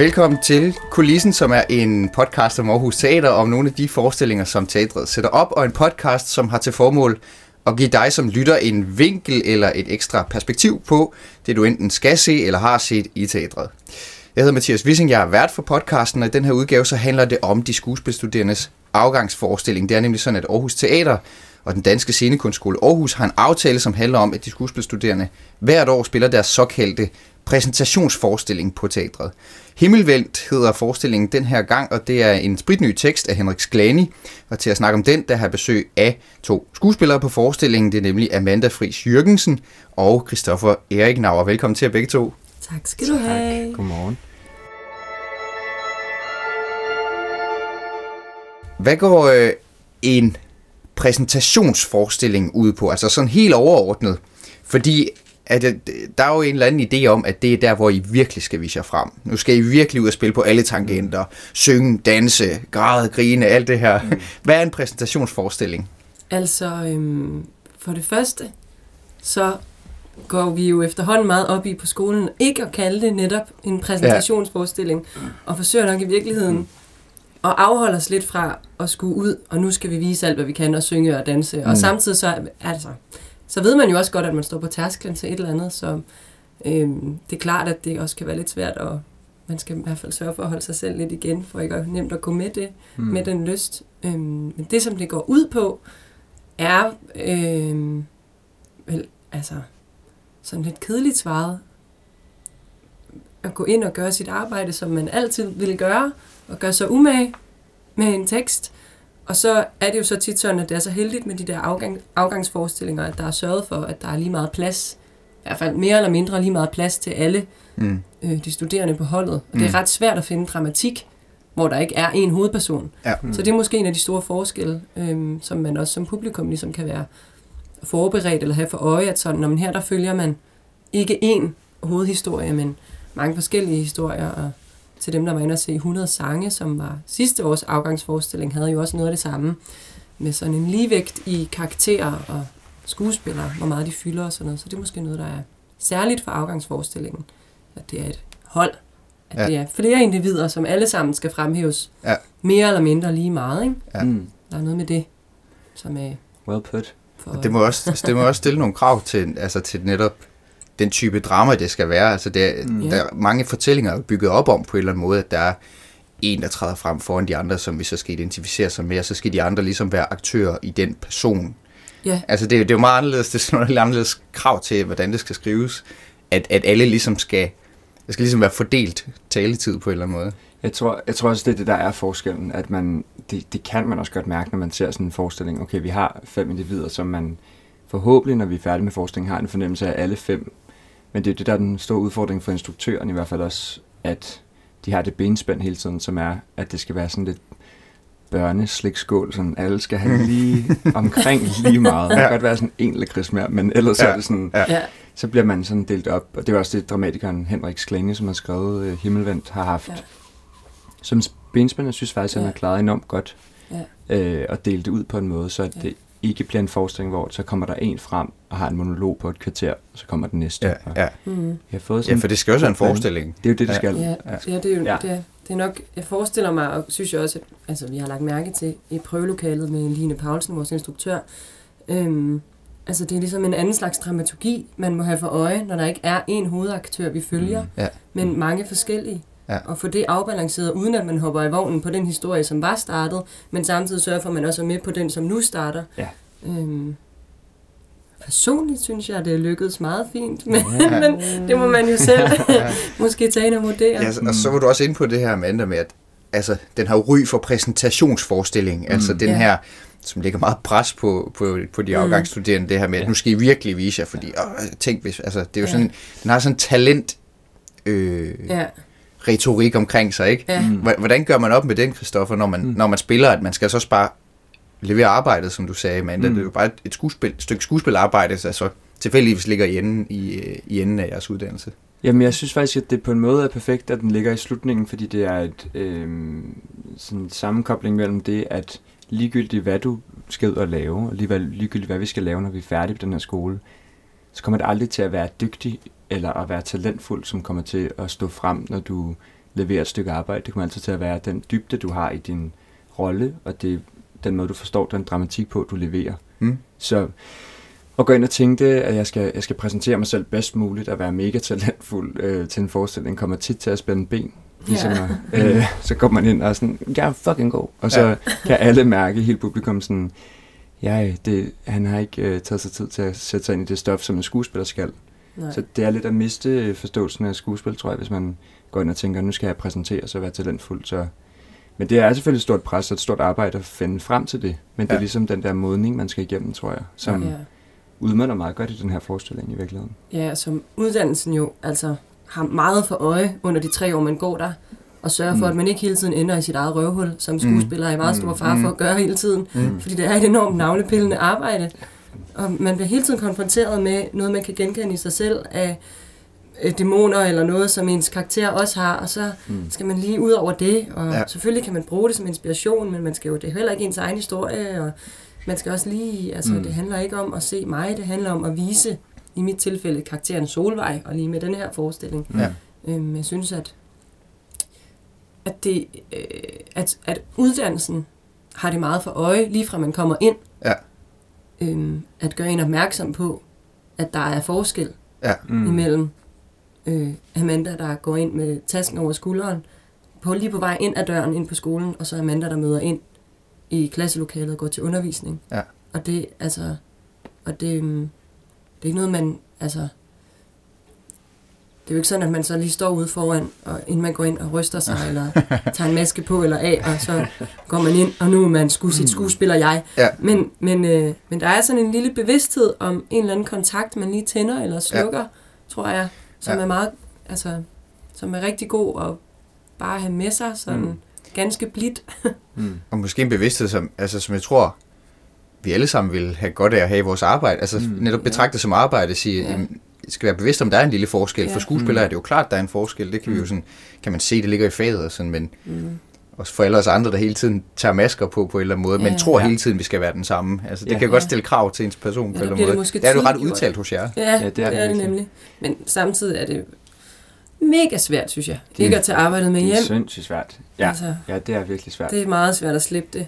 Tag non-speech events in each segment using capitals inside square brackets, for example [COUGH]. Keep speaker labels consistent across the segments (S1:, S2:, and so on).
S1: Velkommen til Kulissen, som er en podcast om Aarhus Teater, om nogle af de forestillinger, som teatret sætter op, og en podcast, som har til formål at give dig som lytter en vinkel eller et ekstra perspektiv på det, du enten skal se eller har set i teatret. Jeg hedder Mathias Wissing, jeg er vært for podcasten, og i den her udgave så handler det om de skuespilstuderendes afgangsforestilling. Det er nemlig sådan, at Aarhus Teater og den danske scenekunstskole Aarhus har en aftale, som handler om, at de skuespilstuderende hvert år spiller deres såkaldte præsentationsforestilling på teatret. Himmelvendt hedder forestillingen den her gang, og det er en spritny tekst af Henrik Sklani. Og til at snakke om den, der har besøg af to skuespillere på forestillingen. Det er nemlig Amanda Friis Jørgensen og Christoffer Eriknauer. Velkommen til jer begge to.
S2: Tak skal du have.
S3: Godmorgen.
S1: Hvad går øh, en præsentationsforestilling ud på? Altså sådan helt overordnet. Fordi at øh, der er jo en eller anden idé om, at det er der, hvor I virkelig skal vise jer frem. Nu skal I virkelig ud og spille på alle tangenter. Synge, danse, græde, grine, alt det her. Mm. [LAUGHS] Hvad er en præsentationsforestilling?
S2: Altså, øhm, for det første, så går vi jo efterhånden meget op i på skolen, ikke at kalde det netop en præsentationsforestilling, ja. og forsøger nok i virkeligheden at afholde os lidt fra at skulle ud, og nu skal vi vise alt, hvad vi kan, og synge og danse. Mm. Og samtidig så, altså, så ved man jo også godt, at man står på tærsklen til et eller andet, så øhm, det er klart, at det også kan være lidt svært, og man skal i hvert fald sørge for at holde sig selv lidt igen, for ikke at nemt at gå med det, mm. med den lyst. Øhm, men det, som det går ud på, er, øhm, vel, altså, sådan lidt kedeligt svaret, at gå ind og gøre sit arbejde, som man altid vil gøre, og gøre sig umage med en tekst, og så er det jo så tit sådan, at det er så heldigt med de der afgang, afgangsforestillinger, at der er sørget for, at der er lige meget plads, i hvert fald mere eller mindre lige meget plads til alle mm. øh, de studerende på holdet. Og det er mm. ret svært at finde dramatik, hvor der ikke er en hovedperson. Ja. Mm. Så det er måske en af de store forskelle, øh, som man også som publikum ligesom kan være forberedt eller have for øje, at sådan, når man her der følger man ikke én hovedhistorie, men mange forskellige historier, og til dem, der var inde og se 100 sange, som var sidste års afgangsforestilling, havde jo også noget af det samme, med sådan en ligevægt i karakterer og skuespillere, hvor meget de fylder og sådan noget. Så det er måske noget, der er særligt for afgangsforestillingen, at det er et hold, at ja. det er flere individer, som alle sammen skal fremhæves ja. mere eller mindre lige meget. Ikke? Ja. Mm. Der er noget med det, som er...
S3: Well put.
S1: For, det må også, det må også stille nogle krav til, altså til netop den type drama, det skal være. Altså det, mm. der er mange fortællinger er bygget op om på en eller anden måde, at der er en, der træder frem foran de andre, som vi så skal identificere sig med, og så skal de andre ligesom være aktører i den person. Ja. Altså det, det er jo meget anderledes, det er sådan noget anderledes krav til, hvordan det skal skrives, at, at alle ligesom skal, det skal ligesom være fordelt taletid på en eller anden måde.
S3: Jeg tror, jeg tror også, det er det, der er forskellen, at man, det, det kan man også godt mærke, når man ser sådan en forestilling. Okay, vi har fem individer, som man forhåbentlig, når vi er færdige med forskningen, har en fornemmelse af, at alle fem men det er det, der er den store udfordring for instruktøren i hvert fald også, at de har det benspænd hele tiden, som er, at det skal være sådan lidt børneslikskål, sådan alle skal have lige omkring lige [LAUGHS] meget. Det kan ja. godt være sådan en lakrids mere, men ellers ja. er det sådan, ja. så bliver man sådan delt op. Og det var også det, dramatikeren Henrik Sklane, som har skrevet uh, Himmelvendt, har haft. Ja. Som benspænd, jeg synes faktisk, ja. han har klaret enormt godt. Ja. Øh, og delt det ud på en måde, så ja. det ikke bliver en forestilling, hvor så kommer der en frem og har en monolog på et kvarter, og så kommer den næste. Ja, ja.
S1: Mm. Jeg har fået sådan ja for det skal også være en forestilling.
S3: Det er jo det, det skal.
S2: Ja, ja. det er jo ja. det, det er nok, jeg forestiller mig, og synes jeg også, at altså, vi har lagt mærke til i prøvelokalet med Line Paulsen, vores instruktør, øhm, altså det er ligesom en anden slags dramaturgi, man må have for øje, når der ikke er en hovedaktør, vi følger, mm. ja. men mange forskellige. Ja. Og få det afbalanceret, uden at man hopper i vognen på den historie, som var startet, men samtidig sørger for, at man også er med på den, som nu starter. Ja. Øhm, personligt synes jeg, det er lykkedes meget fint, men, ja. [LAUGHS] men det må man jo selv [LAUGHS] [LAUGHS] måske tage ind og vurdere.
S1: Ja, og så var du også ind på det her, Amanda, med at altså, den har ry for præsentationsforestilling, mm. altså den ja. her som lægger meget pres på, på, på de mm. afgangsstuderende, det her med, at nu skal I virkelig vise jer, fordi, åh, tænk hvis, altså, det er jo ja. sådan, den har sådan talent, øh, ja retorik omkring sig, ikke? Ja. Mm. Hvordan gør man op med den, Christoffer, når man, mm. når man spiller, at man skal så bare levere arbejdet, som du sagde, men mm. det er jo bare et, skuespil, et stykke skuespilarbejde, der så tilfældigvis ligger i enden, i, i enden af jeres uddannelse.
S3: Jamen, jeg synes faktisk, at det på en måde er perfekt, at den ligger i slutningen, fordi det er et, øh, sådan en sammenkobling mellem det, at ligegyldigt hvad du skal ud og lave, og ligegyldigt hvad vi skal lave, når vi er færdige på den her skole, så kommer det aldrig til at være dygtig eller at være talentfuld, som kommer til at stå frem, når du levere et stykke arbejde. Det kommer altid til at være den dybde, du har i din rolle, og det den måde, du forstår den dramatik på, du leverer.
S1: Mm.
S3: Så at gå ind og tænke det, at jeg skal, jeg skal præsentere mig selv bedst muligt og være mega talentfuld øh, til en forestilling, kommer tit til at spænde ben. Ligesom at, øh, så går man ind og er sådan, jeg er fucking god. Og så
S1: Ja.
S3: kan alle mærke, hele publikum sådan, ja, det, han har ikke øh, taget sig tid til at sætte sig ind i det stof, som en skuespiller skal.
S2: Nej.
S3: Så det er lidt at miste forståelsen af skuespil, tror jeg, hvis man går ind og tænker, nu skal jeg præsentere og være talentfuld. Så. Men det er selvfølgelig et stort pres og et stort arbejde at finde frem til det. Men det er
S1: Ja.
S3: ligesom den der modning, man skal igennem, tror jeg, som
S2: ja.
S3: udmønter meget godt i den her forestilling i virkeligheden.
S2: Ja, som uddannelsen jo altså har meget for øje under de tre år, man går der, og sørger for,
S3: Mm.
S2: at man ikke hele tiden ender i sit eget røvhul, som skuespiller er i meget stor fare for at gøre hele tiden.
S1: Mm.
S2: Fordi det er et enormt navlepillende arbejde. Og man bliver hele tiden konfronteret med noget, man kan genkende i sig selv af øh, dæmoner eller noget, som ens karakter også har, og så
S3: Mm.
S2: skal man lige ud over det, og
S1: Ja.
S2: selvfølgelig kan man bruge det som inspiration, men man skal jo, det er heller ikke ens egen historie, og man skal også lige, altså
S3: Mm.
S2: mm. det handler ikke om at se mig, det handler om at vise, i mit tilfælde, karakteren Solvej, og lige med den her forestilling.
S1: Ja.
S2: Øhm, jeg synes, at, at, det, øh, at, at uddannelsen har det meget for øje, lige fra man kommer ind,
S1: Ja.
S2: øhm, at gøre en opmærksom på, at der er forskel
S1: Ja.
S2: mm. imellem øh, Amanda, der går ind med tasken over skulderen, på, lige på vej ind ad døren ind på skolen, og så Amanda, der møder ind i klasselokalet og går til undervisning.
S1: Ja.
S2: Og det, altså, og det, øhm, det er ikke noget, man, altså, det er jo ikke sådan, at man så lige står ude foran, og inden man går ind og ryster sig, eller tager en maske på eller af, og så går man ind, og nu er man sku, sit skuespiller jeg.
S1: Ja.
S2: Men, men, øh, men der er sådan en lille bevidsthed om en eller anden kontakt, man lige tænder eller slukker, ja. tror jeg, som
S1: Ja.
S2: er meget, altså, som er rigtig god at bare have med sig, sådan
S3: Mm.
S2: mm. ganske blidt. [LAUGHS]
S3: Mm.
S1: Og måske en bevidsthed, som, altså, som jeg tror, vi alle sammen vil have godt af at have i vores arbejde. Altså
S3: Mm.
S1: mm. netop betragte det som arbejde, sige,
S2: Ja.
S1: ja. Skal være bevidst om, der er en lille forskel.
S2: Ja.
S1: For skuespillere
S3: Mm.
S1: er det jo klart, der er en forskel. Det kan vi jo
S3: Mm.
S1: sådan, kan man se, det ligger i faget og sådan, men
S2: Mm.
S1: også for alle os andre, der hele tiden tager masker på på en eller anden måde, men
S2: Ja.
S1: tror
S3: Ja.
S1: hele tiden, vi skal være den samme. Altså, det
S3: Ja.
S1: kan godt
S2: Ja.
S1: stille krav til ens person
S2: Ja,
S1: på en eller anden
S2: det
S1: måde. Det er jo ret udtalt hos jer.
S2: Ja,
S3: Ja, det er det
S2: det, er det nemlig. Men samtidig er det mega svært, synes jeg.
S3: Det-
S2: Ikke at tage arbejdet med
S3: Det er
S2: hjem.
S3: sindssygt svært. Ja,
S2: Altså,
S3: ja, det er virkelig svært.
S2: det er meget svært at slippe det,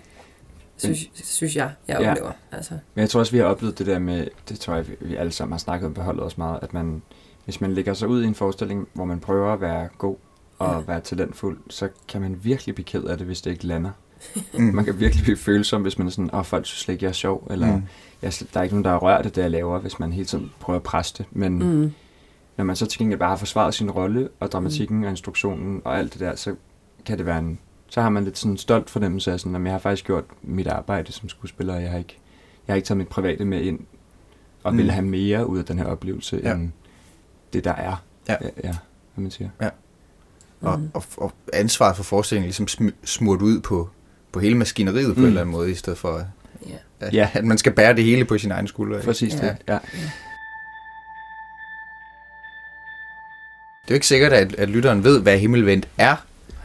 S2: synes, synes jeg, jeg
S3: Ja.
S2: oplever. Altså,
S3: Men jeg tror også, vi har oplevet det der med, det tror jeg, vi- alle sammen har snakket om på holdet også meget, at man, hvis man lægger sig ud i en forestilling, hvor man prøver at være god og
S2: Ja.
S3: være talentfuld, så kan man virkelig blive ked af det, hvis det ikke lander.
S1: Mm.
S3: Man kan virkelig blive følsom, hvis man er sådan, åh, folk synes slet ikke, jeg er sjov, eller
S1: Mm.
S3: jeg, er der er ikke nogen, der rører det, det jeg laver, hvis man hele tiden prøver at presse det. Men mm, når man så til gengæld bare har forsvaret sin rolle, og dramatikken mm. og instruktionen og alt det der, så kan det være en, så har man lidt sådan en stolt fornemmelse af sådan, at jeg har faktisk gjort mit arbejde som skuespiller, og jeg har ikke, jeg har ikke taget mit private med ind, og mm.
S1: Mm.
S3: vil have mere ud af den her oplevelse,
S1: Ja.
S3: ja. end det der er.
S1: Ja.
S3: ja, ja hvad man siger.
S1: Og,
S2: mm.
S1: og, og ansvaret for forestillingen ligesom sm- smurt ud på, på hele maskineriet på
S3: Mm.
S1: en eller anden måde, i stedet for
S2: ja.
S1: at,
S3: Ja.
S1: at man skal bære det hele på sin egen skulder. ikke?
S3: Præcis
S2: Ja.
S3: det, ja.
S1: Det er jo ikke sikkert, at, at lytteren ved, hvad himmelvendt er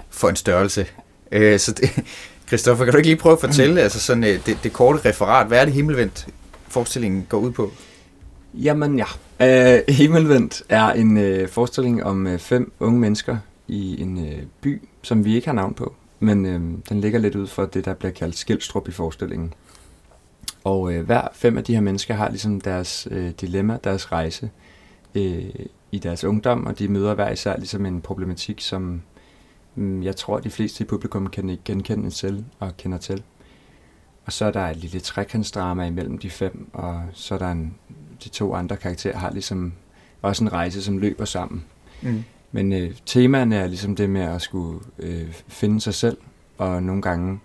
S1: for en størrelse. Øh, så det, [LAUGHS] Christoffer, kan du ikke lige prøve at fortælle altså sådan, øh, det, det korte referat, hvad er det himmelvendt forestillingen går ud på?
S3: Jamen ja. Øh, Himmelvendt er en øh, forestilling om øh, fem unge mennesker i en øh, by, som vi ikke har navn på. Men øh, den ligger lidt ud for det, der bliver kaldt Skildstrup i forestillingen. Og øh, hver fem af de her mennesker har ligesom deres øh, dilemma, deres rejse øh, i deres ungdom, og de møder hver især ligesom en problematik, som mm, jeg tror, de fleste i publikum kan ikke genkende selv og kender til. Og så er der et lille trekantsdrama imellem de fem, og så er der en, de to andre karakterer har ligesom også en rejse, som løber sammen.
S1: Mm.
S3: Men øh, temaerne er ligesom det med at skulle øh, finde sig selv, og nogle gange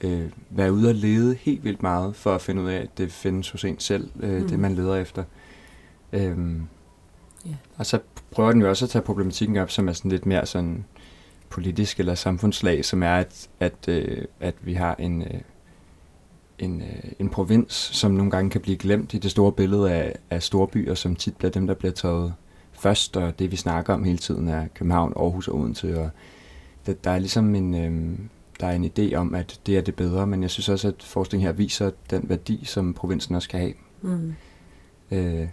S3: øh, være ude og lede helt vildt meget, for at finde ud af, at det findes hos en selv, øh, mm.
S2: Mm.
S3: det man leder efter. Øhm,
S2: Ja.
S3: Og så prøver den jo også at tage problematikken op, som er sådan lidt mere sådan politisk eller samfundslag, som er, at, at, øh, at vi har en, øh, en, øh, en provins, som nogle gange kan blive glemt i det store billede af, af storbyer, som tit bliver dem, der bliver taget først, og det vi snakker om hele tiden er København, Aarhus og Odense, og der, der er ligesom en, øh, der er en idé om, at det er det bedre, men jeg synes også, at forskningen her viser den værdi, som provinsen også kan have.
S2: Mm.
S3: Øh,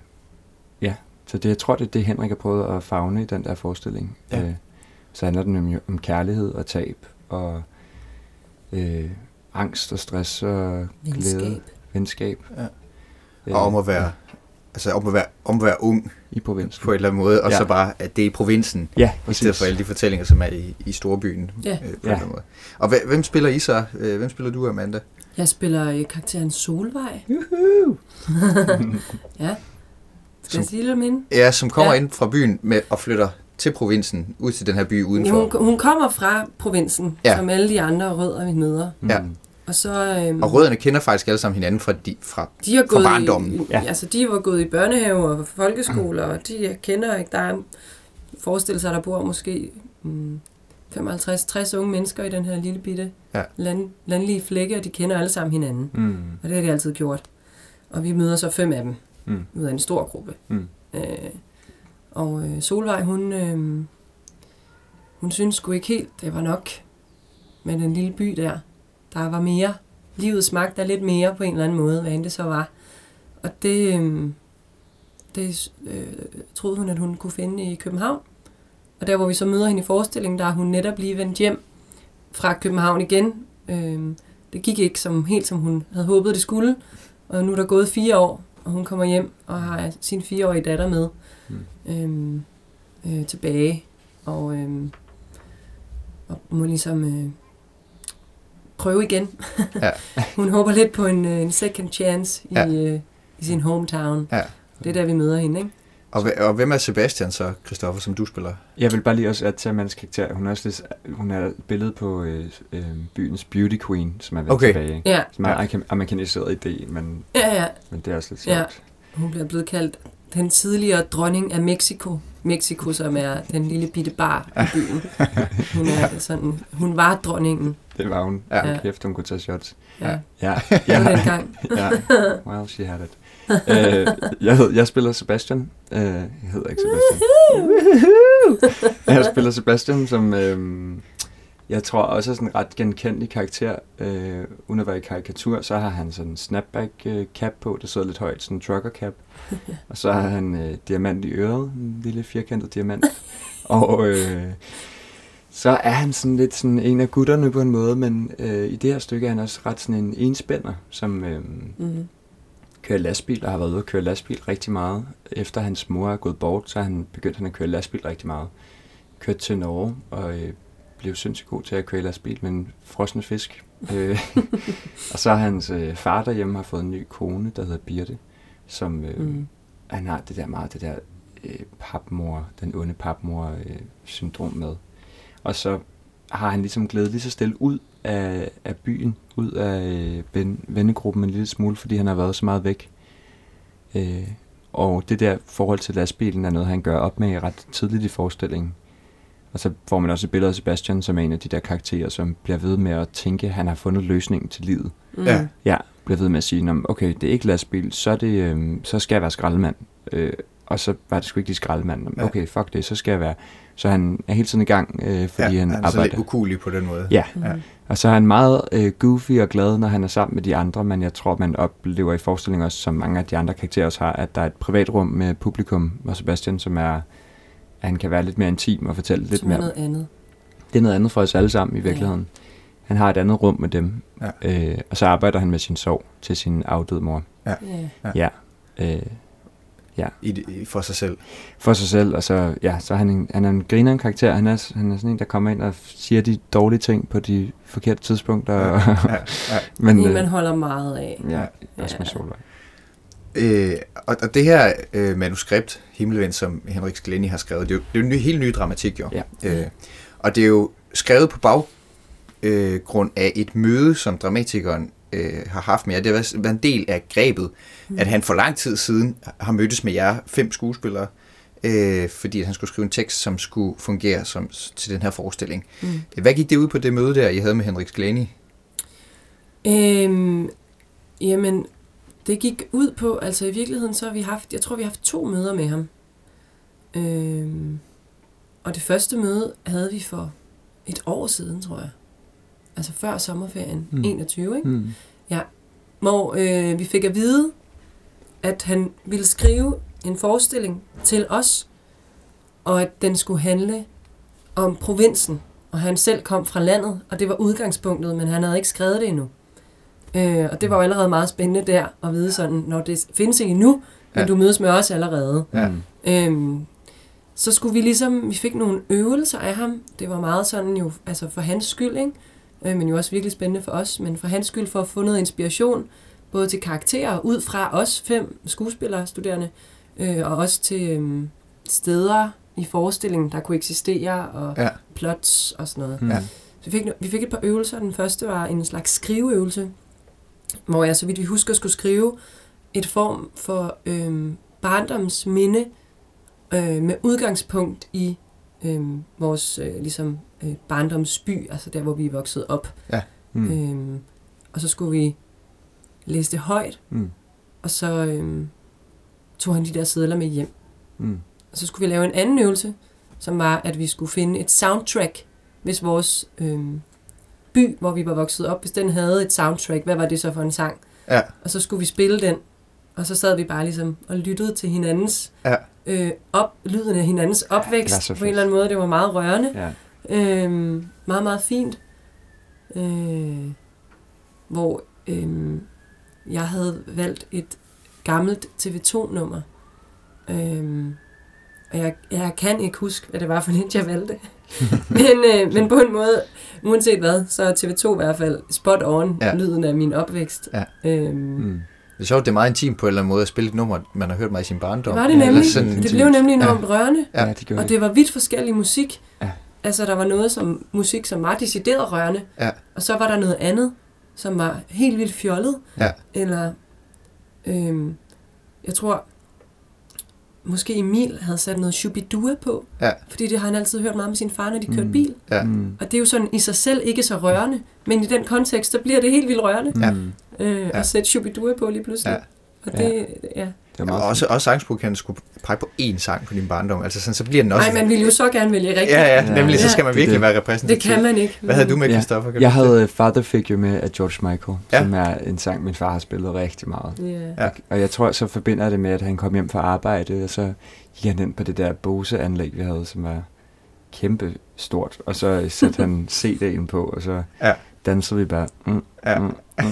S3: ja, så det, jeg tror, det er det, Henrik har prøvet at fagne i den der forestilling.
S1: Ja.
S3: Øh, så handler den om, om kærlighed og tab og øh, angst og stress og glæde,
S2: Venskab.
S3: venskab.
S1: Ja.
S3: Øh,
S1: Og om at være, altså om at være, om at være ung
S3: i provinsen.
S1: på en eller anden måde, og
S3: Ja.
S1: så bare, at det er i provinsen,
S3: Ja,
S1: i stedet for alle de fortællinger, som er i, i storbyen.
S2: Ja.
S1: Øh, på
S3: Ja.
S1: en eller anden måde. Og hvem, spiller I så? Øh, Hvem spiller du, Amanda?
S2: Jeg spiller øh, karakteren Solvej. [LAUGHS] ja. Skal
S1: Som-
S2: jeg sige lidt om hende?
S1: Ja, som kommer
S2: Ja.
S1: ind fra byen med og flytter til provinsen, ud til den her by udenfor.
S2: Hun, hun kommer fra provinsen,
S1: Ja.
S2: som alle de andre rødder, vi møder.
S1: Ja.
S3: Mm.
S2: Og så... Øhm,
S1: Og rødderne kender faktisk alle sammen hinanden fra, de, fra
S2: de har
S1: fra
S2: gået
S1: barndommen.
S2: I,
S3: Ja.
S2: Altså, de var gået i børnehave og folkeskoler, og de kender ikke... Der er forestil sig, der bor måske mm, 55-60 unge mennesker i den her lille bitte
S1: Ja.
S2: land, landlige flække, og de kender alle sammen hinanden.
S3: Mm.
S2: Og det har de altid gjort. Og vi møder så fem af dem
S3: Mm.
S2: ud af en stor gruppe.
S3: Mm.
S2: Øh, og øh, Solvej, hun, øh, hun synes sgu ikke helt, det var nok med den lille by der. Der var mere. Livet smagte af lidt mere på en eller anden måde, hvad end det så var. Og det, øh, det øh, troede hun, at hun kunne finde i København. Og der, hvor vi så møder hende i forestillingen, der er hun netop lige vendt hjem fra København igen. Øh, det gik ikke som, helt, som hun havde håbet, det skulle. Og nu er der gået fire år, og hun kommer hjem og har sin fireårige datter med
S3: Mm.
S2: øhm, øh, tilbage. Og, øhm, og må ligesom øh, prøve igen. [LAUGHS]
S1: Ja.
S2: hun håber lidt på en, øh, en second chance i,
S1: Ja.
S2: øh, i sin hometown.
S1: Ja.
S2: Det er der, vi møder hende, ikke?
S1: Og, og hvem er Sebastian så, Christoffer, som du spiller?
S3: Jeg vil bare lige også at til Amandas karakter. Hun er, også lidt, hun er et billede på øh, øh, byens beauty queen, som er vendt
S1: Okay.
S3: tilbage.
S2: Ja,
S3: Som er en amerikaniseret idé, men,
S2: ja, ja.
S3: men det er også lidt
S2: Ja.
S3: sjovt.
S2: Hun bliver blevet kaldt den tidligere dronning af Mexico. Mexico, som er den lille bitte bar i byen. Hun, er [LAUGHS] sådan, hun var dronningen.
S3: Det var hun.
S1: Ja.
S3: Ja. Kæft, hun kunne tage shots.
S2: Ja.
S3: Ja,
S2: Det var
S3: ja,
S2: dengang.
S3: ja. [LAUGHS] Well, she had it. [LAUGHS] øh, jeg, hed, jeg spiller Sebastian. Øh, jeg hedder ikke Sebastian. jeg spiller Sebastian, som øh, jeg tror også er sådan en ret genkendelig karakter. Øh, uden at være i karikatur, så har han sådan en snapback øh, cap på, der sidder lidt højt, sådan en trucker cap. [LAUGHS] Og så har han øh, diamant i øret, en lille firkantet diamant. Og øh, så er han sådan lidt sådan en af gutterne på en måde, men øh, i det her stykke er han også ret sådan en enspænder, som øh,
S2: Mm.
S3: Kører lastbil og har været ude at køre lastbil rigtig meget. Efter hans mor er gået bort, så han begyndt han at køre lastbil rigtig meget. Kørt til Norge og øh, blev sindssygt god til at køre lastbil med en frosne fisk. øh, [LAUGHS] og så har hans øh, far derhjemme har fået en ny kone, der hedder Birte, som øh, mm. Han har det der meget, det der øh, papmor, den onde papmor øh, syndrom med. Og så har han ligesom glædet lige så stille ud af, af byen, ud af øh, ven, vennegruppen en lille smule, fordi han har været så meget væk. Øh, og det der forhold til lastbilen er noget, han gør op med ret tidligt i forestillingen. Og så får man også et billede af Sebastian, som er en af de der karakterer, som bliver ved med at tænke, at han har fundet løsningen til livet.
S2: Mm.
S1: Ja.
S3: Ja, bliver ved med at sige, "Nå, men okay, det er ikke lastbil, så, er det, øhm, så skal jeg være skraldemand. Øh, og så var det sgu ikke lige skraldemand. Nå, men
S1: Ja.
S3: Okay, fuck det, så skal jeg være. Så han er hele tiden i gang, øh, fordi
S1: ja,
S3: han,
S1: han er så lidt
S3: arbejder.
S1: ukulig på den måde.
S3: Ja,
S2: Mm.
S1: Ja.
S3: og så er han meget øh, goofy og glad, når han er sammen med de andre, men jeg tror, man oplever i forestillingen også, som mange af de andre karakterer også har, at der er et privatrum med publikum og Sebastian, som er, at han kan være lidt mere intim og fortælle lidt
S2: Som er
S3: mere.
S2: noget andet.
S3: Det er noget andet for os alle sammen i virkeligheden. Han har et andet rum med dem,
S1: Ja.
S3: øh, og så arbejder han med sin sorg til sin afdøde mor.
S2: Ja.
S3: Ja. Øh,
S1: I, det- i, for sig selv.
S3: for sig selv, og så, ja, så han, en, han er en grineren karakter. Han er, han er sådan en, der kommer ind og siger de dårlige ting på de forkerte tidspunkter.
S1: Ja,
S3: Ja.
S1: ja, ja. [LAUGHS]
S3: Men,
S2: en,
S3: øh,
S2: man holder meget af.
S3: ja,
S2: Ja.
S3: også med Solvej.
S1: Øh, og, og det her øh, manuskript, Himmelvind, som Henrik Sklenny har skrevet, det er jo, det er jo en ny, helt ny dramatik, jo.
S3: Ja.
S1: Øh, og det er jo skrevet på baggrund øh, grund af et møde, som dramatikeren øh, har haft med jer. Det har været- en del af grebet, mm. at han for lang tid siden har mødtes med jer fem skuespillere, øh, fordi han skulle skrive en tekst, som skulle fungere som, til den her forestilling.
S2: Mm.
S1: Hvad gik det ud på det møde der, I havde med Henrik Sklenny?
S2: Øhm, jamen, det gik ud på, altså i virkeligheden, så har vi haft, jeg tror, vi har haft to møder med ham. Øhm, og det første møde havde vi for et år siden, tror jeg. Altså før sommerferien,
S3: Mm.
S2: mm. 21, ikke?
S3: Mm.
S2: Hvor øh, vi fik at vide, at han ville skrive en forestilling til os, og at den skulle handle om provinsen, og han selv kom fra landet, og det var udgangspunktet, men han havde ikke skrevet det endnu. Øh, og det var jo allerede meget spændende der at vide sådan, når det findes ikke endnu, men
S1: Ja.
S2: du mødes med os allerede.
S1: Ja.
S2: Øhm, så skulle vi ligesom, vi fik nogle øvelser af ham. Det var meget sådan jo, altså for hans skyld, ikke? Øh, men jo også virkelig spændende for os. Men for hans skyld for at få noget inspiration, både til karakterer, ud fra os fem skuespillere, studerende, øh, og også til øhm, steder i forestillingen, der kunne eksistere, og
S1: Ja.
S2: plots og sådan noget.
S3: Mm.
S1: Ja.
S2: Så vi fik, vi fik et par øvelser. Den første var en slags skriveøvelse, hvor jeg, så vidt vi husker, skulle skrive et form for øhm, barndomsminde øh, med udgangspunkt i øhm, vores øh, ligesom, øh, barndomsby, altså der, hvor vi er vokset op.
S3: Mm.
S2: Øhm, og så skulle vi læse det højt,
S3: Mm.
S2: og så øhm, tog han de der sædler med hjem.
S3: Mm.
S2: Og så skulle vi lave en anden øvelse, som var, at vi skulle finde et soundtrack, hvis vores øhm, by, hvor vi var vokset op, hvis den havde et soundtrack, hvad var det så for en sang?
S1: Ja.
S2: Og så skulle vi spille den, og så sad vi bare ligesom og lyttede til hinandens
S1: Ja.
S2: Øh, op, lyden af hinandens opvækst
S3: så
S2: på en eller anden måde. Det var meget rørende.
S3: Ja.
S2: Øhm, meget, meget fint. Øh, hvor øhm, jeg havde valgt et gammelt TV2-nummer. Øhm, og jeg, jeg kan ikke huske, hvad det var for et, jeg valgte. [LAUGHS] men, øh, men på en måde, uanset hvad, så er TV2 i hvert fald spot on
S1: Ja.
S2: ja. lyden af min opvækst.
S1: Ja.
S2: Øhm,
S3: Mm.
S1: Det er sjovt, det er meget intimt på en eller anden måde at spille et nummer, man har hørt mig i sin barndom.
S2: det var det nemlig.
S1: sådan-
S2: Det blev nemlig enormt ja. rørende.
S1: Ja.
S3: Ja, det gjorde
S2: Og det var vidt forskellig musik.
S3: Ja.
S2: Altså, der var noget som musik, som var decideret rørende.
S1: Ja.
S2: Og så var der noget andet, som var helt vildt fjollet.
S1: Ja.
S2: Eller, øhm, jeg tror, måske Emil havde sat noget Shubidua på.
S1: Ja.
S2: Fordi det har han altid hørt meget med sin far, når de kørte
S3: Mm.
S2: bil.
S1: Ja.
S3: Mm.
S2: Og det er jo sådan i sig selv ikke så rørende. Men i den kontekst, så bliver det helt vildt rørende.
S1: Ja.
S3: Mm.
S2: Øh,
S1: Ja.
S2: At sætte Shubidua på lige pludselig.
S1: Ja.
S2: Og det, ja.
S3: Det
S1: Ja,
S3: meget
S1: også, også sangsprog kan skulle pege på én sang på din barndom. Altså sådan, så bliver den også...
S2: Nej, man ville jo så gerne vælge rigtigt.
S1: Ja, ja,
S3: Ja.
S1: nemlig så
S2: Ja.
S1: skal man
S3: Det
S1: virkelig
S3: det.
S1: være repræsentativ.
S2: Det kan man ikke.
S1: Hvad havde du med,
S3: Ja.
S1: Christoffer? Kan
S3: Jeg havde Father Figure med af George Michael,
S1: Ja.
S3: ja. som er en sang, min far har spillet rigtig meget.
S2: Ja.
S1: Ja.
S3: Og jeg tror, så forbinder jeg det med, at han kom hjem fra arbejde, og så gik han ind på det der Bose-anlæg, vi havde, som var kæmpe stort. Og så satte han [LAUGHS] CD'en på, og så
S1: Ja.
S3: Dansede vi bare mm,
S1: Ja.
S3: mm, mm,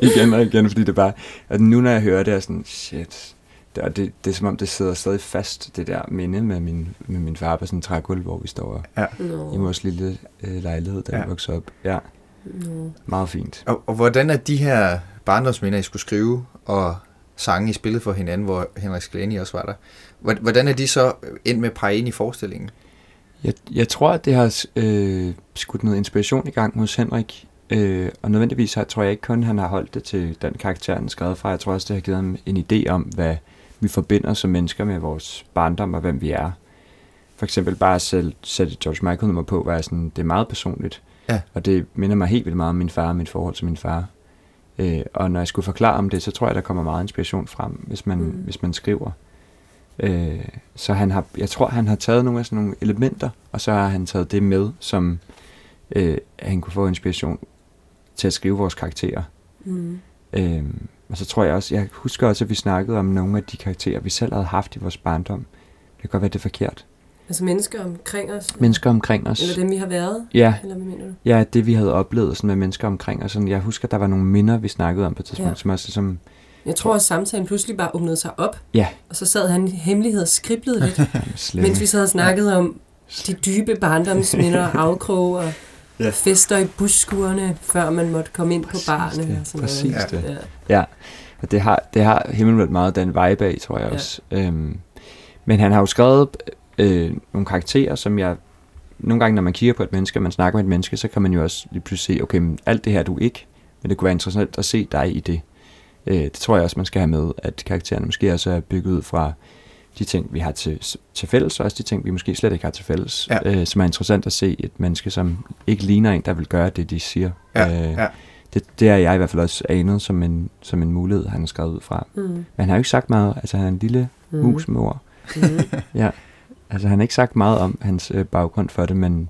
S3: igen, [LAUGHS] og igen, fordi det bare... Og nu når jeg hører det, er sådan, shit... Det, og det, det er som om, det sidder stadig fast, det der minde med min, med min far på sådan en trægulv, hvor vi står
S2: Nå.
S3: i vores lille øh, lejlighed, da
S1: Ja.
S3: ja. vi voksede op. Ja,
S2: Nå.
S3: meget fint.
S1: Og, og hvordan er de her barndomsminder, I skulle skrive, og sange, I spillede for hinanden, hvor Henrik Skleni også var der, hvor- hvordan er de så endt med at pege ind i forestillingen?
S3: Jeg, jeg tror, at det har øh, skudt noget inspiration i gang hos Henrik. Øh, og nødvendigvis har, tror jeg ikke kun, han har holdt det til den karakter, han skrevet fra. Jeg tror også, det har givet ham en idé om, hvad vi forbinder som mennesker med vores barndom og hvem vi er. For eksempel bare at selv sætte George Michael nummer på, var sådan, det er meget personligt.
S1: Ja.
S3: Og det minder mig helt vildt meget om min far og mit forhold til min far. Øh, og når jeg skulle forklare om det, så tror jeg, der kommer meget inspiration frem, hvis man,
S2: mm.
S3: hvis man skriver. Øh, så han har, jeg tror, han har taget nogle af sådan nogle elementer, og så har han taget det med, som øh, han kunne få inspiration til at skrive vores karakterer.
S2: Mm.
S3: Øh, og så tror jeg også, jeg husker også, at vi snakkede om nogle af de karakterer, vi selv havde haft i vores barndom. Det kan godt være, det er forkert.
S2: Altså mennesker omkring os?
S3: Mennesker omkring os.
S2: Eller dem, vi har været?
S3: Ja,
S2: Eller hvad mener du?
S3: ja, det vi havde oplevet sådan med mennesker omkring os. Sådan, jeg husker, der var nogle minder, vi snakkede om på et tidspunkt,
S2: Ja.
S3: som også ligesom,
S2: Jeg tror også, samtalen pludselig bare åbnede sig op.
S3: Ja.
S2: Og så sad han i hemmelighed og skriblede lidt, [LAUGHS] mens vi sad og snakkede om de dybe barndomsminder og [LAUGHS] afkroge og
S3: Ja.
S2: fester i busskuerne, før man måtte komme ind
S3: Præcis
S2: på barne.
S3: det,
S2: og sådan
S3: præcis
S2: noget.
S3: det.
S2: Ja.
S3: Ja, og det har, det har himmelvildt meget den vibe af, tror jeg
S2: Ja.
S3: også. Øhm, men han har jo skrevet øh, nogle karakterer, som jeg... Nogle gange, når man kigger på et menneske, og man snakker med et menneske, så kan man jo også lige pludselig se, okay, men alt det her er du ikke, men det kunne være interessant at se dig i det. Øh, det tror jeg også, man skal have med, at karaktererne måske også er bygget ud fra de ting, vi har til, til fælles, og også de ting, vi måske slet ikke har til fælles,
S1: Ja.
S3: øh, som er interessant at se et menneske, som ikke ligner en, der vil gøre det, de siger.
S1: Ja,
S3: øh,
S1: ja.
S3: det, det er jeg i hvert fald også anet som en, som en mulighed, han har skrevet ud fra.
S2: Mm.
S3: Men han har jo ikke sagt meget, altså han er en lille
S2: Mm.
S3: mus med ord.
S2: Mm. [LAUGHS]
S3: Ja, altså han har ikke sagt meget om hans øh, baggrund for det, men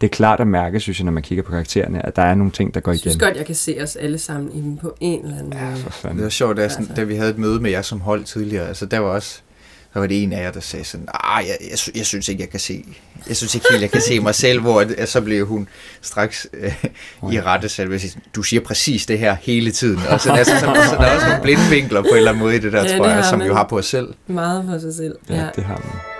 S3: det er klart at mærke, synes jeg, når man kigger på karaktererne, at der er nogle ting, der går
S2: Jeg synes
S3: igen.
S2: godt, jeg kan se os alle sammen i dem på en eller anden
S3: Ja,
S2: måde.
S3: for
S1: Det
S3: fanden.
S1: var sjovt, da, sådan,
S2: Altså.
S1: da vi havde et møde med jer som hold tidligere, altså der var også så var det en af jer, der sagde sådan, ah, jeg, jeg, jeg synes ikke, jeg kan se, jeg synes ikke helt, jeg kan se mig selv, hvor at, så blev hun straks øh, i rette selv, du siger præcis det her hele tiden, og så, altså, så, så, så der er også nogle blinde vinkler på en eller anden måde i det der,
S2: Ja,
S1: ja,
S2: det
S1: tror jeg, som vi jo
S2: man.
S1: har på os selv.
S2: Meget for sig selv.
S3: Ja, det har man.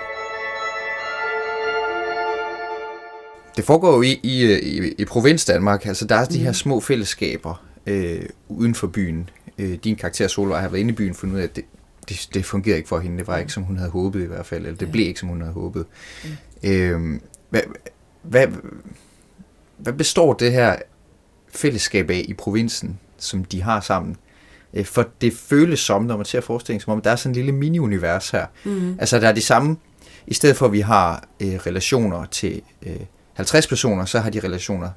S1: Det foregår jo i, i, i, i provins Danmark, altså der er de her
S2: Mhm.
S1: små fællesskaber øh, uden for byen. Øh, din karakter Solvej har været inde i byen og fundet ud af, at det, det, det fungerede ikke for hende. Det var ikke, som hun havde håbet i hvert fald, eller det
S2: Ja.
S1: blev ikke, som hun havde håbet. Øh, hvad, hvad, hvad består det her fællesskab af i provinsen, som de har sammen? Øh, For det føles som, når man ser forestillingen, som om der er sådan en lille mini-univers her.
S2: Mm.
S1: Altså, der er de samme, i stedet for at vi har øh, relationer til øh, 50 personer, så har de relationer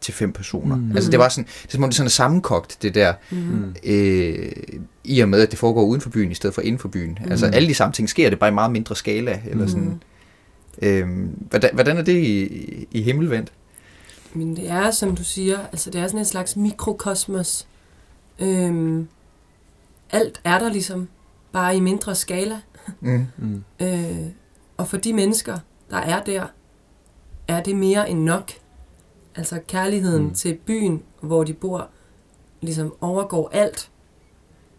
S1: til fem personer.
S3: Mm.
S1: Altså, det var sådan, det er som om det sådan er sammenkogt, det der,
S2: Mm.
S1: øh, i og med, at det foregår uden for byen, i stedet for inden for byen. Mm. Altså, alle de samme ting sker, det bare i meget mindre skala, eller
S2: Mm.
S1: sådan. Øh, hvordan, hvordan er det i, i Himmelvendt?
S2: Men det er, som du siger, altså det er sådan en slags mikrokosmos. Øhm, alt er der ligesom, bare i mindre skala.
S1: Mm.
S3: Mm.
S2: Øh, og for de mennesker, der er der, er det mere end nok. Altså kærligheden
S3: Mm.
S2: til byen, hvor de bor, ligesom overgår alt.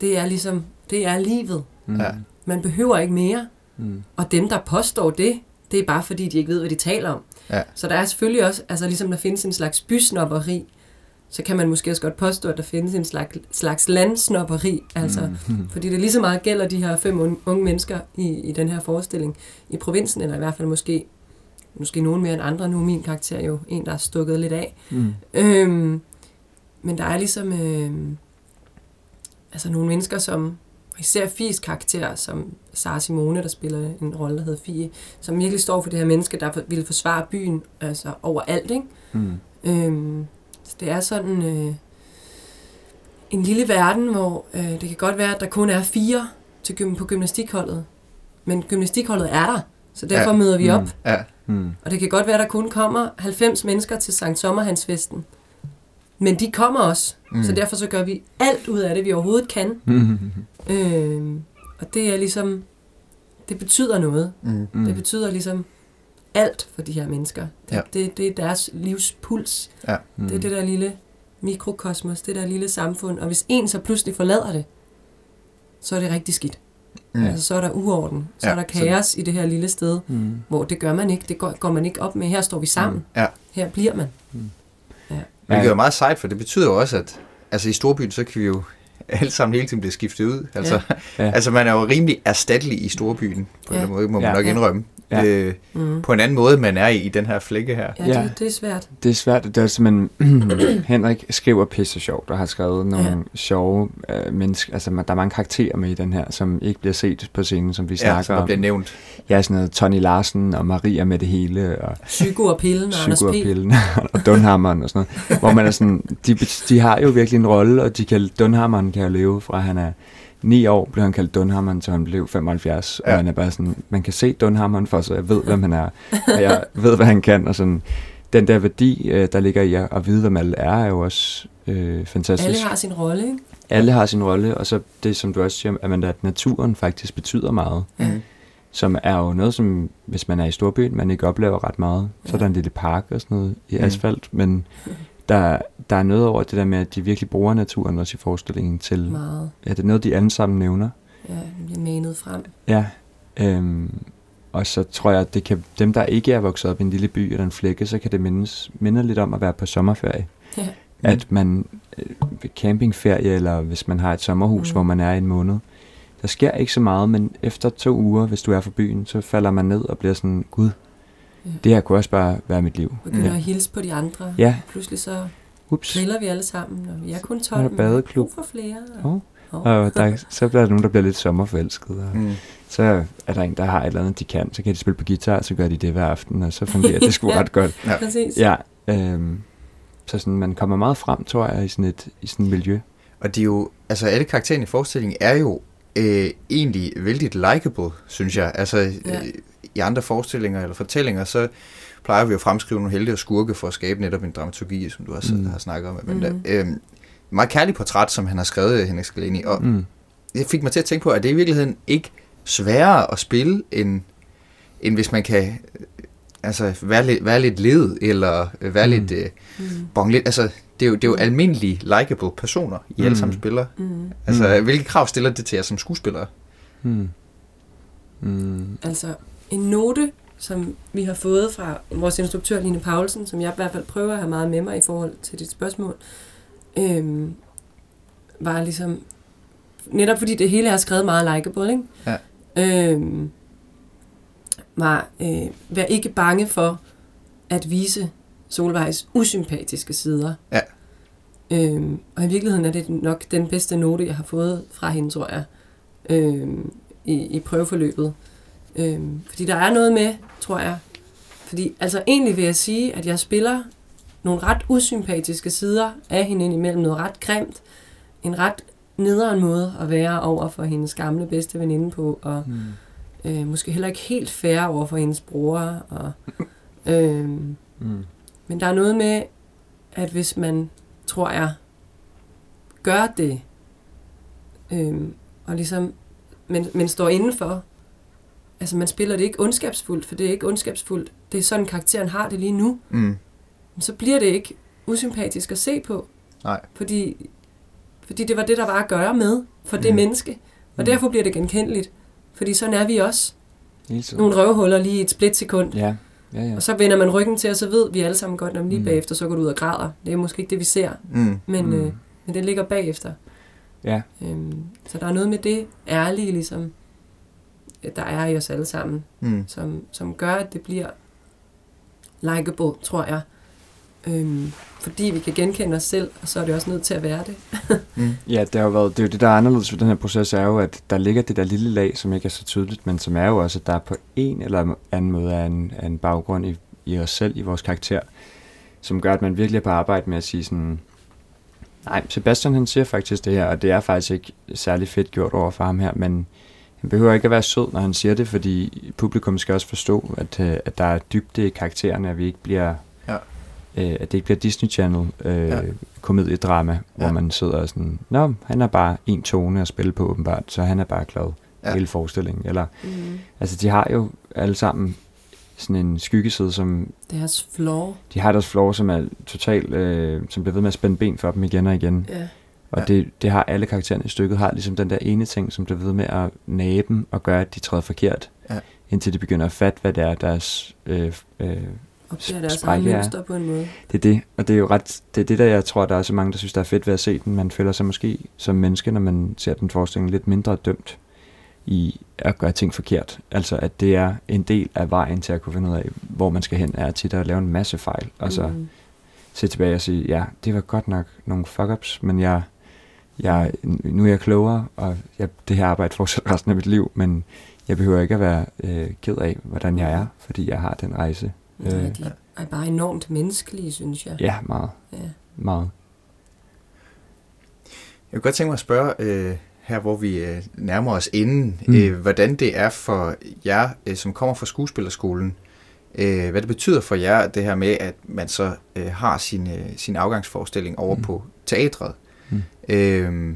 S2: Det er ligesom, det er livet.
S3: Mm.
S1: Ja.
S2: Man behøver ikke mere.
S3: Mm.
S2: Og dem, der påstår det, det er bare fordi, de ikke ved, hvad de taler om.
S1: Ja.
S2: Så der er selvfølgelig også, altså ligesom der findes en slags bysnopperi, så kan man måske også godt påstå, at der findes en slags, slags landsnopperi, altså,
S3: Mm.
S2: fordi det lige så meget gælder de her fem unge, unge mennesker i, i den her forestilling i provinsen, eller i hvert fald måske, måske nogen mere end andre. Nu er min karakter jo en, der er stukket lidt af.
S3: Mm.
S2: Øhm, men der er ligesom øhm, altså nogle mennesker, som især Fies karakter, som Sara Simone, der spiller en rolle, der hedder Fie, som virkelig står for det her menneske, der ville forsvare byen altså overalt. Ikke?
S3: Mm.
S2: Øhm, så det er sådan øh, en lille verden, hvor øh, det kan godt være, at der kun er fire til på gymnastikholdet, men gymnastikholdet er der, så derfor
S1: Ja.
S2: ja. møder vi op.
S3: Mm.
S1: Ja.
S3: Mm.
S2: Og det kan godt være, at der kun kommer 90 mennesker til Sankt Sommerhansfesten. Men de kommer også.
S1: Mm.
S2: Så derfor så gør vi alt ud af det, vi overhovedet kan.
S3: Mm.
S2: Øhm, og det er ligesom, det betyder noget.
S1: Mm.
S2: Det betyder ligesom alt for de her mennesker. Det,
S1: Ja.
S2: ja. det, det er deres livspuls.
S3: Mm.
S2: Det er det der lille mikrokosmos, det der lille samfund. Og hvis en så pludselig forlader det, så er det rigtig skidt.
S1: Mm.
S2: Mm. Altså, så er der uorden. Så
S1: Ja,
S2: er der
S1: så-
S2: kaos i det her lille sted,
S3: Mm.
S2: hvor det gør man ikke. Det går, går man ikke op med. Her står vi sammen.
S1: Ja.
S2: Her bliver man.
S1: Hvilket er jo meget sejt, for det betyder jo også, at altså i storbyen, så kan vi jo alle sammen hele tiden blive skiftet ud. Altså, ja.
S3: Ja. [LAUGHS]
S1: altså man er jo rimelig erstattelig i storbyen, på
S2: Ja.
S1: en måde, må man
S3: Ja.
S1: nok
S2: Ja.
S1: indrømme.
S3: Ja.
S1: Øh,
S2: Mm.
S1: på en anden måde, man er i, i den her flække her.
S2: Ja,
S3: Ja.
S2: Det, det er svært.
S3: Det er svært. Det er simpelthen... [CLEARS THROAT] Henrik skriver pisse sjovt og har skrevet nogle
S2: Ja.
S3: sjove øh, mennesker. Altså, der er mange karakterer med i den her, som ikke bliver set på scenen, som vi
S1: Ja,
S3: snakker
S1: som
S3: om.
S1: bliver nævnt.
S3: Ja, sådan noget Tony Larsen og Maria med det hele, og
S2: Psyko og pillen og Anders P.
S3: Psykoapillen [LAUGHS] og Dunhammeren og sådan noget. Hvor man er sådan, de, de har jo virkelig en rolle, og de kan, Dunhammeren kan jo leve fra han er 9 år, blev han kaldt Dunhammeren, til han blev 75. Ja. Og han er bare sådan, man kan se Dunhammeren for sig, jeg ved, hvem han er, og jeg ved, hvad han kan, og sådan, den der værdi, øh, der ligger i at, at vide, hvem alle er, er jo også øh, fantastisk.
S2: Alle har sin rolle, ikke?
S3: alle har sin rolle, og så det, som du også siger, at, man, at naturen faktisk betyder meget
S1: Mm.
S3: som er jo noget, som hvis man er i storbyen, man ikke oplever ret meget. Så er
S2: Ja.
S3: der en lille park og sådan noget i
S1: Mm.
S3: asfalt, men der, der er noget over det der med, at de virkelig bruger naturen også i forestillingen til,
S2: Meget.
S3: ja, det er noget, de alle sammen nævner.
S2: Ja, den bliver manet frem.
S3: Ja, øhm, og så tror jeg, at det kan, dem, der ikke er vokset op i en lille by eller en flække, så kan det mindes, minde lidt om at være på sommerferie.
S2: Ja.
S3: At man øh, ved campingferie, eller hvis man har et sommerhus,
S2: Mm.
S3: hvor man er i en måned, der sker ikke så meget, men efter to uger, hvis du er fra byen, så falder man ned og bliver sådan, gud,
S2: Ja.
S3: det her kunne også bare være mit liv.
S2: Begynder
S3: Ja.
S2: at hilse på de andre.
S3: Ja.
S2: Pludselig så
S3: Ups.
S2: griller vi alle sammen, og vi er kun 12,
S3: Så er der
S2: men har brug for flere.
S3: Oh.
S2: Og,
S3: Og der, så bliver der nogen, der bliver lidt sommerforelsket. Og
S1: Mm.
S3: så er der en, der har et eller andet, de kan. Så kan de spille på guitar, så gør de det hver aften, og så fungerer det sgu [LAUGHS]
S2: Ja.
S3: ret godt.
S1: Ja.
S2: Præcis.
S3: Ja, øhm, så sådan, man kommer meget frem, tror jeg, i sådan et, i sådan et miljø.
S1: Og de er jo, altså alle karaktererne i forestillingen er jo øh, egentlig vældig likable, synes jeg. Altså
S2: Ja.
S1: øh, i andre forestillinger eller fortællinger, så plejer vi jo at fremskrive nogle helte og skurke for at skabe netop en dramaturgi, som du også
S3: Mm.
S1: mm. har snakket om. Men mm. øh, meget kærlig portræt, som han har skrevet, Henrik Skaleni, og mm.
S3: Mm.
S1: det fik mig til at tænke på, at det i virkeligheden ikke sværere at spille, end, end hvis man kan øh, altså, være, lidt, være lidt led, eller øh, være mm. lidt øh,
S2: Mm.
S1: bong lidt. Altså, det er jo, det er jo almindelige, likable personer, I mm. alle sammen
S3: Mm.
S1: spiller.
S2: Mm.
S1: Altså,
S3: Mm.
S1: hvilke krav stiller det til jer som skuespillere?
S3: Hmm. Hmm.
S2: Altså, en note, som vi har fået fra vores instruktør, Line Paulsen, som jeg i hvert fald prøver at have meget med mig i forhold til dit spørgsmål, øhm, var ligesom, netop fordi det hele er skrevet meget likeable, ikke?
S1: Ja.
S2: Øhm, var, øh, vær ikke bange for at vise Solvejs usympatiske sider.
S1: Ja.
S2: Øhm, og i virkeligheden er det nok den bedste note, jeg har fået fra hende, tror jeg, øhm, i, i prøveforløbet. Øhm, fordi der er noget med, tror jeg. Fordi altså egentlig vil jeg sige, at jeg spiller nogle ret usympatiske sider af hende indimellem. Noget ret grimt. En ret nederen måde at være over for hendes gamle bedste veninde på. Og
S3: Hmm.
S2: øh, måske heller ikke helt fair over for hendes bror. Og, øhm,
S3: Hmm.
S2: men der er noget med, at hvis man, tror jeg, gør det, øhm, og ligesom, men, men står indenfor, altså man spiller det ikke ondskabsfuldt, for det er ikke ondskabsfuldt, det er sådan karakteren har det lige nu,
S1: Mm.
S2: men så bliver det ikke usympatisk at se på.
S1: Nej.
S2: Fordi, fordi det var det, der var at gøre med for det
S1: Mm.
S2: menneske. Og
S3: Mm.
S2: derfor bliver det genkendeligt. Fordi sådan er vi også.
S3: Tiden.
S2: Nogle røvhuller lige i et splitsekund.
S3: Ja, ja, ja.
S2: Og så vender man ryggen til, og så ved vi alle sammen godt, når lige
S3: Mm.
S2: bagefter, så går du ud og græder. Det er måske ikke det, vi ser,
S1: Mm.
S2: men,
S3: Mm.
S2: øh, men det ligger bagefter.
S3: Ja,
S2: Øhm, så der er noget med det ærlige, ligesom, der er i os alle sammen,
S1: Mm.
S2: som, som gør, at det bliver likeable, tror jeg. Øhm, fordi vi kan genkende os selv, og så er det også nødt til at være det. [LAUGHS]
S1: Mm.
S3: Ja, det har jo været, det er jo det, der er anderledes ved den her proces, er jo, at der ligger det der lille lag, som ikke er så tydeligt, men som er jo også, at der på en eller anden måde er en, er en baggrund i, i os selv, i vores karakter, som gør, at man virkelig er på arbejde med at sige sådan, nej, Sebastian han siger faktisk det her, og det er faktisk ikke særlig fedt gjort over for ham her, men han behøver ikke at være sød, når han siger det, fordi publikum skal også forstå, at, øh, at der er dybde i karaktererne, at vi ikke bliver...
S1: Ja.
S3: Øh, at det ikke bliver Disney Channel øh,
S1: Ja.
S3: komediedrama, hvor
S1: Ja.
S3: man sidder og sådan, Nå, han er bare en tone at spille på åbenbart, så han er bare glad
S1: Ja.
S3: hele forestillingen. Eller,
S2: Mm.
S3: altså, de har jo alle sammen sådan en skyggeside, som
S2: Deres flaw.
S3: de har deres floor, som er totalt, øh, som bliver ved med at spænde ben for dem igen og igen.
S2: Ja.
S3: Og
S1: Ja.
S3: det, det har alle karaktererne i stykket, har ligesom den der ene ting, som bliver ved med at nage dem og gøre, at de træder forkert.
S1: Ja.
S3: Indtil de begynder at fatte, hvad det er, deres... Øh, øh,
S2: Og det er deres eget
S3: er-
S2: mønster på en måde.
S3: det er det, og det er jo ret, det er det, der jeg tror, der er så mange, der synes, der er fedt ved at se den. Man føler sig måske som menneske, når man ser den forestilling, lidt mindre dømt i at gøre ting forkert. Altså, at det er en del af vejen til at kunne finde ud af, hvor man skal hen, er tit at lave en masse fejl. Og så
S2: Mm.
S3: se tilbage og sige, ja, det var godt nok nogle fuck-ups, men jeg, jeg, nu er jeg klogere, og jeg, det her arbejde fortsætter [LAUGHS] resten af mit liv, men jeg behøver ikke at være øh, ked af, hvordan jeg er, fordi jeg har den rejse. Øh,
S2: de er bare enormt menneskelige, synes jeg.
S3: ja, meget,
S2: Ja.
S3: meget.
S1: Jeg kunne godt tænke mig at spørge, øh, her hvor vi øh, nærmer os inden,
S3: Mm.
S1: øh, hvordan det er for jer, øh, som kommer fra skuespillerskolen, øh, hvad det betyder for jer, det her med, at man så øh, har sin, øh, sin afgangsforestilling over mm. På teatret.
S3: Mm.
S1: Øh,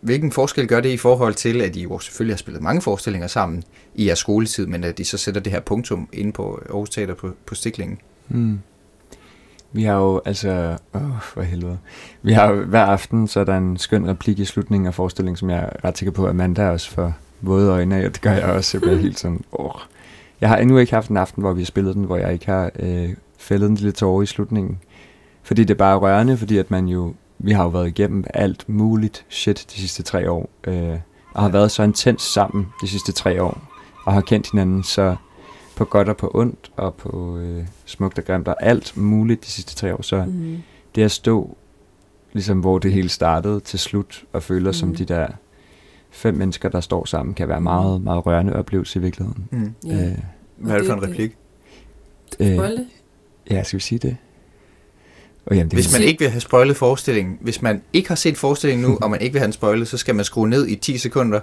S1: hvilken forskel gør det i forhold til, at I jo selvfølgelig har spillet mange forestillinger sammen i jeres skoletid, men at I så sætter det her punktum inde på Aarhus Teater på, på stiklingen?
S3: Mm. Vi har jo, altså, åh, for helvede. Vi har jo hver aften, så er der en skøn replik i slutningen af forestillingen, som jeg er ret sikker på, at Amanda også får våde øjne af, og det gør jeg også. Jeg bliver helt sådan, åh. Jeg har endnu ikke haft en aften, hvor vi har spillet den, hvor jeg ikke har øh, fældet en lille tårer i slutningen. Fordi det er bare rørende, fordi at man jo, vi har jo været igennem alt muligt shit de sidste tre år, øh, og har været så intens sammen de sidste tre år, og har kendt hinanden så på godt og på ondt, og på øh, smukt og grimt, og alt muligt de sidste tre år. Så
S2: Mm.
S3: det at stå, ligesom hvor det hele startede, til slut, og føle os som
S2: Mm.
S3: de der fem mennesker, der står sammen, kan være
S2: Mm.
S3: meget, meget rørende oplevelse i virkeligheden.
S1: Mm.
S2: Ja.
S3: Øh,
S1: Hvad er det for en replik?
S3: øh, ja, skal vi sige det? Oh, jamen, det
S1: Hvis man ikke vil have spoilet forestillingen, hvis man ikke har set forestillingen nu, og man ikke vil have den spoilet, så skal man skrue ned i 10 sekunder,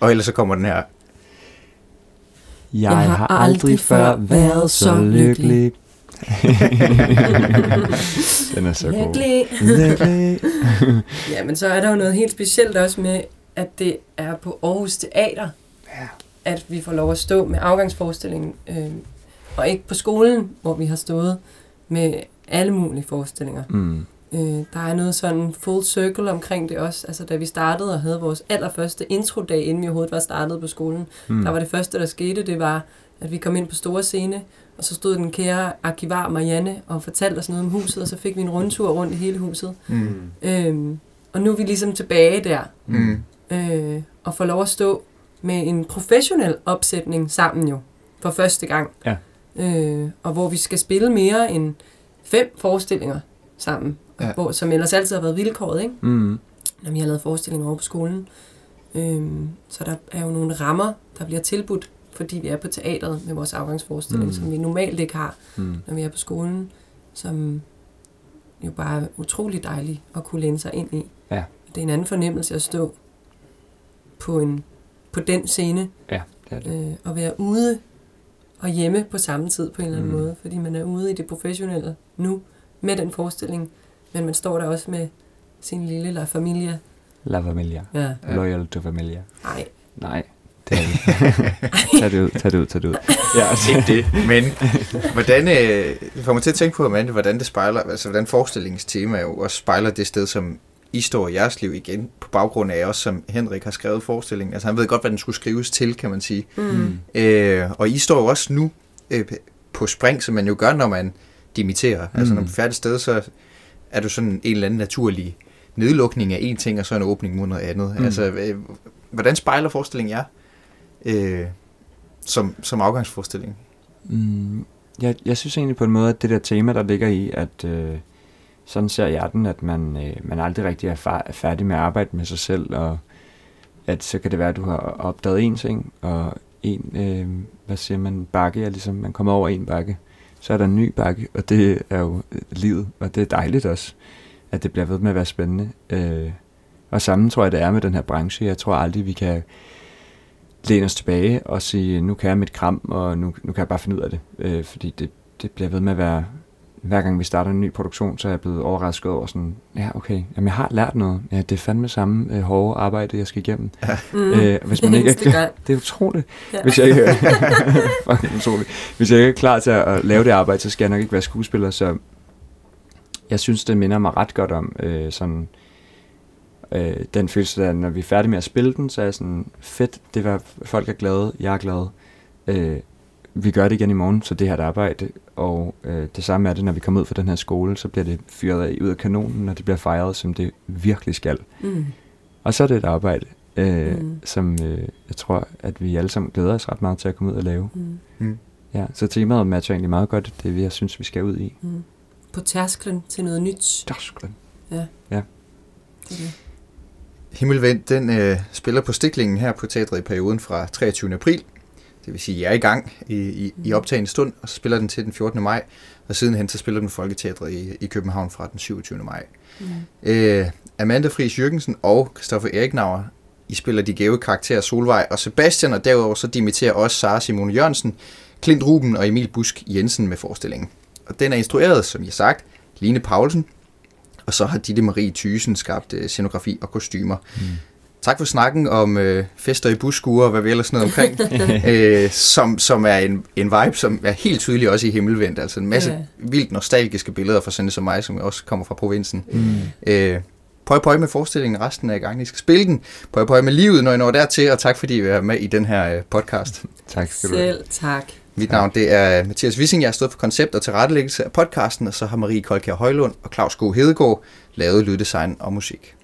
S1: og ellers så kommer den her.
S3: Jeg, jeg har aldrig før været så lykkelig. [LAUGHS] Den er så god.
S2: Virkelig.
S3: Lykkelig. [LAUGHS]
S2: Ja, men så er der jo noget helt specielt også med, at det er på Aarhus Teater.
S3: Ja.
S2: at vi får lov at stå med afgangsforestillingen, øh, og ikke på skolen, hvor vi har stået med alle mulige forestillinger.
S3: Mm.
S2: Øh, der er noget sådan full circle omkring det også. Altså da vi startede og havde vores allerførste introdag, inden vi overhovedet var startet på skolen,
S3: Mm.
S2: der var det første, der skete, det var, at vi kom ind på store scene, og så stod den kære arkivar Marianne og fortalte os noget om huset, og så fik vi en rundtur rundt i hele huset.
S1: Mm.
S2: Øhm, og nu er vi ligesom tilbage der,
S1: Mm.
S2: øh, og får lov at stå med en professionel opsætning sammen jo, for første gang.
S3: Ja.
S2: Øh, og hvor vi skal spille mere end fem forestillinger sammen,
S1: Ja.
S2: hvor, som ellers altid har været vilkåret, ikke?
S3: Mm.
S2: når vi har lavet forestillinger over på skolen. Øhm, så der er jo nogle rammer, der bliver tilbudt, fordi vi er på teateret med vores afgangsforestilling,
S3: Mm.
S2: som vi normalt ikke har,
S3: Mm.
S2: når vi er på skolen, som jo bare er utrolig dejligt at kunne læne sig ind i.
S3: Ja.
S2: Det er en anden fornemmelse at stå på, en, på den scene,
S3: Ja, det er det.
S2: øh, og være ude og hjemme på samme tid på en eller anden
S3: mm.
S2: måde, fordi man er ude i det professionelle nu med den forestilling, men man står der også med sin lille La Familia.
S3: La familia.
S2: Ja.
S3: Loyal to familia.
S2: nej,
S3: Nej, det er det. [LAUGHS] tag det ud, tag det ud, tag det ud. Ja, altså.
S1: Ikke det, men hvordan, øh, det får mig til at tænke på, Amanda, hvordan det spejler, altså hvordan forestillingens tema jo også spejler det sted, som I står i jeres liv igen, på baggrund af også, som Henrik har skrevet forestillingen. Altså han ved godt, hvad den skulle skrives til, kan man sige.
S2: Mm.
S1: Øh, og I står jo også nu øh, på spring, som man jo gør, når man dimitterer. Mm. Altså når man er færdig sted, så er du sådan en eller anden naturlig nedlukning af en ting, og så en åbning mod noget andet.
S3: Mm.
S1: Mm. Altså, øh, hvordan spejler forestillingen jer øh, som, som afgangsforestilling?
S3: Mm, jeg, jeg synes egentlig på en måde, at det der tema, der ligger i, at øh, sådan ser jeg den, at man, øh, man aldrig rigtig er, far, er færdig med at arbejde med sig selv, og at så kan det være, at du har opdaget en ting, og en, øh, hvad siger man, bakke er ligesom, man kommer over en bakke, så er der en ny bakke, og det er jo øh, livet, og det er dejligt også, at det bliver ved med at være spændende. Øh, og sammen tror jeg, det er med den her branche. Jeg tror aldrig, vi kan læne os tilbage og sige, nu kan jeg mit kram, og nu, nu kan jeg bare finde ud af det. Øh, fordi det, det bliver ved med at være, hver gang vi starter en ny produktion, så er jeg blevet overrasket over sådan, ja okay, jamen jeg har lært noget. Ja, det er fandme samme øh, hårde arbejde, jeg skal igennem.
S2: Mm.
S3: Øh, hvis man [LAUGHS] ikke er
S2: gang. [LAUGHS]
S3: det er utroligt.
S2: Ja.
S3: Hvis jeg ikke, [LAUGHS] fucking utroligt. Hvis jeg ikke er klar til at lave det arbejde, så skal jeg nok ikke være skuespiller, så jeg synes, det minder mig ret godt om øh, sådan, øh, den følelse, der når vi er færdige med at spille den, så er jeg sådan, fedt, det var, folk er glade, jeg er glad. Øh, vi gør det igen i morgen, så det her er et arbejde, og øh, det samme er det, når vi kommer ud fra den her skole, så bliver det fyret af, ud af kanonen, når det bliver fejret, som det virkelig skal.
S2: Mm.
S3: Og så er det et arbejde, øh,
S2: Mm.
S3: som øh, jeg tror, at vi alle sammen glæder os ret meget til at komme ud og lave.
S2: Mm.
S1: Mm.
S3: Ja, så temaet matcher egentlig meget godt det, jeg synes, vi skal ud i.
S2: Mm. På tærsklen til noget nyt.
S3: Dørsklen.
S2: Det er det.
S1: Himmelvendt, den øh, spiller på stiklingen her på teatret i perioden fra 23. april. Det vil sige, at jeg er i gang i, i, i optagende stund, og så spiller den til den 14. maj, og sidenhen så spiller den Folketeatret i, i København fra den 27. maj.
S2: Mm.
S1: Øh, Amanda Friis Jørgensen og Christoffer Eriknauer, I spiller de gave karakterer Solvej og Sebastian, og derudover så dimitterer også Sara Simone Jørgensen, Klint Ruben og Emil Busk Jensen med forestillingen. Og den er instrueret, som jeg sagt, Line Paulsen, og så har Ditte Marie Thysen skabt øh, scenografi og kostymer.
S3: Mm.
S1: Tak for snakken om øh, fester i buskure og hvad vi ellers noget omkring, [LAUGHS] øh, som, som er en, en vibe, som er helt tydelig også i Himmelvendt. Altså en masse
S2: Ja.
S1: vildt nostalgiske billeder fra sådan som mig, som også kommer fra provinsen.
S3: Mm.
S1: Øh, pøj pøj med forestillingen resten af gangen. I skal spille den. Pøj pøj med livet, når I når dertil, og tak fordi I er med i den her øh, podcast. [LAUGHS]
S3: Tak skal du have.
S2: Selv tak.
S1: Mit navn det er Mathias Wissing, jeg har stået for koncept og tilrettelæggelse af podcasten, og så har Marie Kolkær Højlund og Claus Go Hedegaard lavet lyddesign og musik.